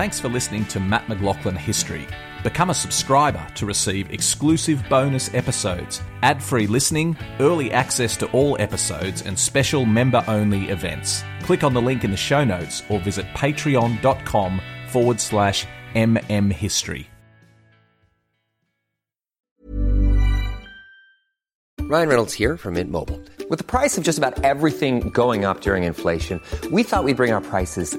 Thanks for listening to Mat McLachlan History. Become a subscriber to receive exclusive bonus episodes, ad free listening, early access to all episodes, and special member only events. Click on the link in the show notes or visit patreon.com forward slash mmhistory. Ryan Reynolds here from Mint Mobile. With the price of just about everything going up during inflation, we thought we'd bring our prices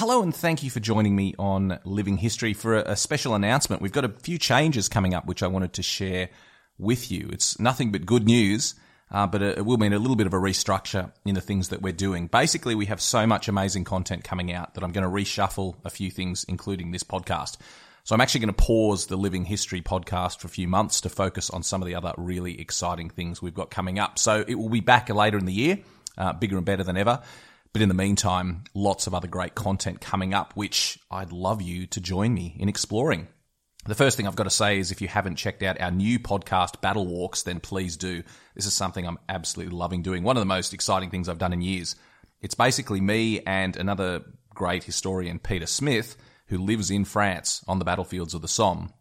Hello, and thank you for joining me on Living History for a, special announcement. We've got a few changes coming up which I wanted to share with you. It's nothing but good news. Uh, but it will mean a little bit of a restructure in the things that we're doing. Basically, we have so much amazing content coming out that I'm going to reshuffle a few things, including this podcast. So I'm actually going to pause the Living History podcast for a few months to focus on some of the other really exciting things we've got coming up. So it will be back later in the year, uh, bigger and better than ever. But in the meantime, lots of other great content coming up, which I'd love you to join me in exploring. The first thing I've got to say is if you haven't checked out our new podcast, Battle Walks, then please do. This is something I'm absolutely loving doing. One of the most exciting things I've done in years. It's basically me and another great historian, Peter Smith, who lives in France on the battlefields of the Somme.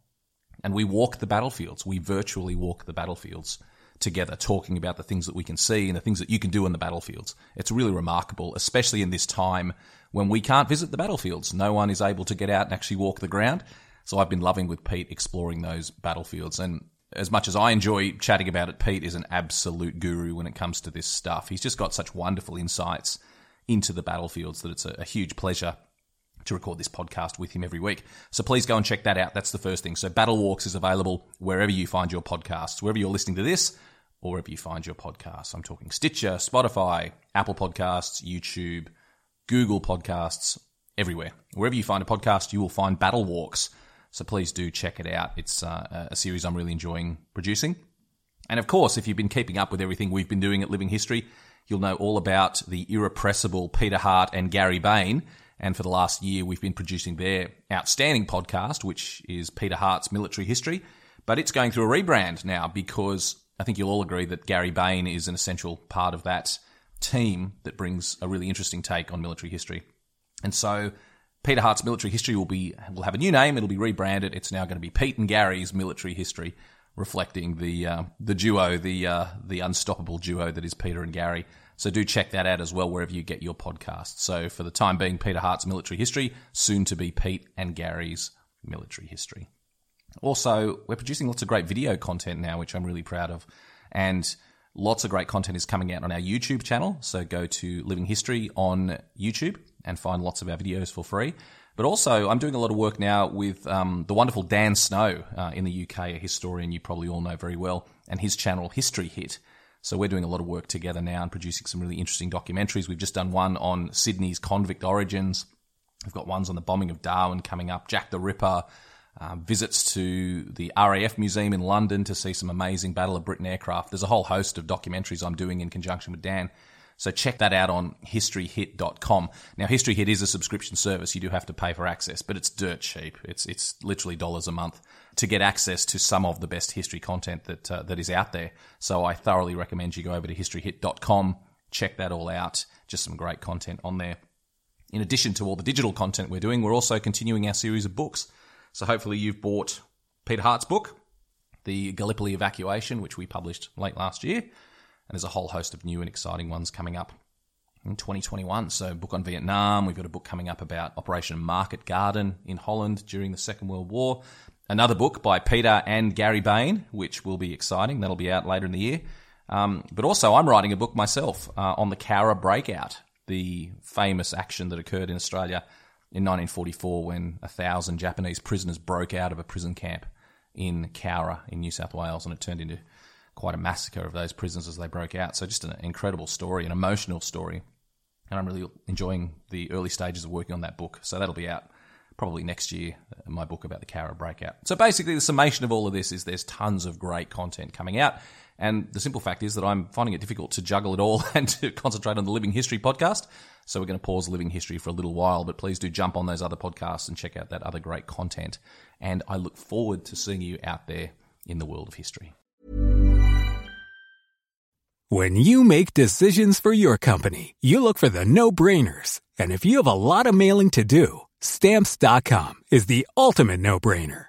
And we walk the battlefields. We virtually walk the battlefields together, talking about the things that we can see and the things that you can do in the battlefields. It's really remarkable, especially in this time when we can't visit the battlefields. No one is able to get out and actually walk the ground. So I've been loving with Pete exploring those battlefields. And as much as I enjoy chatting about it, Pete is an absolute guru when it comes to this stuff. He's just got such wonderful insights into the battlefields that it's a, a huge pleasure to record this podcast with him every week. So please go and check that out. That's the first thing. So Battle Walks is available wherever you find your podcasts, wherever you're listening to this, or wherever you find your podcasts. I'm talking Stitcher, Spotify, Apple Podcasts, YouTube, Google Podcasts, everywhere. Wherever you find a podcast, you will find Battle Walks. So please do check it out. It's uh, a series I'm really enjoying producing. And of course, if you've been keeping up with everything we've been doing at Living History, you'll know all about the irrepressible Peter Hart and Gary Bain. And for the last year, we've been producing their outstanding podcast, which is Peter Hart's Military History. But it's going through a rebrand now because I think you'll all agree that Gary Bain is an essential part of that team that brings a really interesting take on military history. And so Peter Hart's military history will be will have a new name. It'll be rebranded. It's now going to be Pete and Gary's military history, reflecting the uh, the duo, the uh, the unstoppable duo that is Peter and Gary. So do check that out as well wherever you get your podcast. So for the time being, Peter Hart's military history, soon to be Pete and Gary's military history. Also, we're producing lots of great video content now, which I'm really proud of, and lots of great content is coming out on our YouTube channel. So go to Living History on YouTube and find lots of our videos for free. But also, I'm doing a lot of work now with um, the wonderful Dan Snow uh, in the UK, a historian you probably all know very well, and his channel History Hit. So we're doing a lot of work together now and producing some really interesting documentaries. We've just done one on Sydney's convict origins. We've got ones on the bombing of Darwin coming up, Jack the Ripper, uh, visits to the RAF Museum in London to see some amazing Battle of Britain aircraft. There's a whole host of documentaries I'm doing in conjunction with Dan. So check that out on historyhit.com. Now, History Hit is a subscription service. You do have to pay for access, but it's dirt cheap. It's, it's literally dollars a month to get access to some of the best history content that, uh, that is out there. So I thoroughly recommend you go over to historyhit.com, check that all out. Just some great content on there. In addition to all the digital content we're doing, we're also continuing our series of books. So hopefully you've bought Peter Hart's book, The Gallipoli Evacuation, which we published late last year. And there's a whole host of new and exciting ones coming up in 2021. So, book on Vietnam. We've got a book coming up about Operation Market Garden in Holland during the Second World War. Another book by Peter and Gary Bain, which will be exciting. That'll be out later in the year. Um, but also, I'm writing a book myself uh, on the Cowra breakout, the famous action that occurred in Australia in 1944 when a thousand Japanese prisoners broke out of a prison camp in Cowra in New South Wales, and it turned into quite a massacre of those prisoners as they broke out. So just an incredible story, an emotional story. And I'm really enjoying the early stages of working on that book. So that'll be out probably next year, uh, my book about the Cowra breakout. So basically, the summation of all of this is there's tons of great content coming out. And the simple fact is that I'm finding it difficult to juggle it all and to concentrate on the Living History podcast. So we're going to pause Living History for a little while, but please do jump on those other podcasts and check out that other great content. And I look forward to seeing you out there in the world of history. When you make decisions for your company, you look for the no brainers. And if you have a lot of mailing to do, stamps.com is the ultimate no brainer.